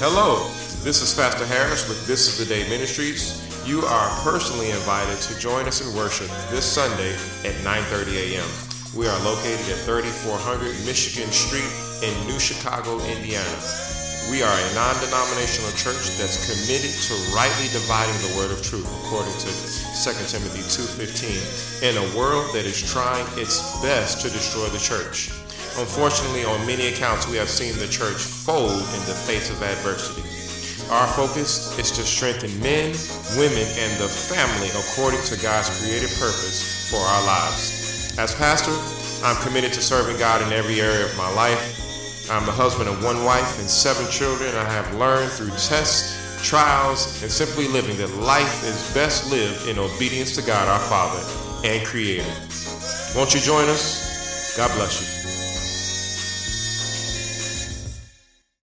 Hello, this is Pastor Harris with This is the Day Ministries. You are personally invited to join us in worship this Sunday at 9:30 a.m. We are located at 3400 Michigan Street in New Chicago, Indiana. We are a non-denominational church that's committed to rightly dividing the word of truth according to 2 Timothy 2:15 in a world that is trying its best to destroy the church. Unfortunately, on many accounts, we have seen the church fold in the face of adversity. Our focus is to strengthen men, women, and the family according to God's created purpose for our lives. As pastor, I'm committed to serving God in every area of my life. I'm the husband of one wife and seven children. I have learned through tests, trials, and simply living that life is best lived in obedience to God our Father and Creator. Won't you join us? God bless you.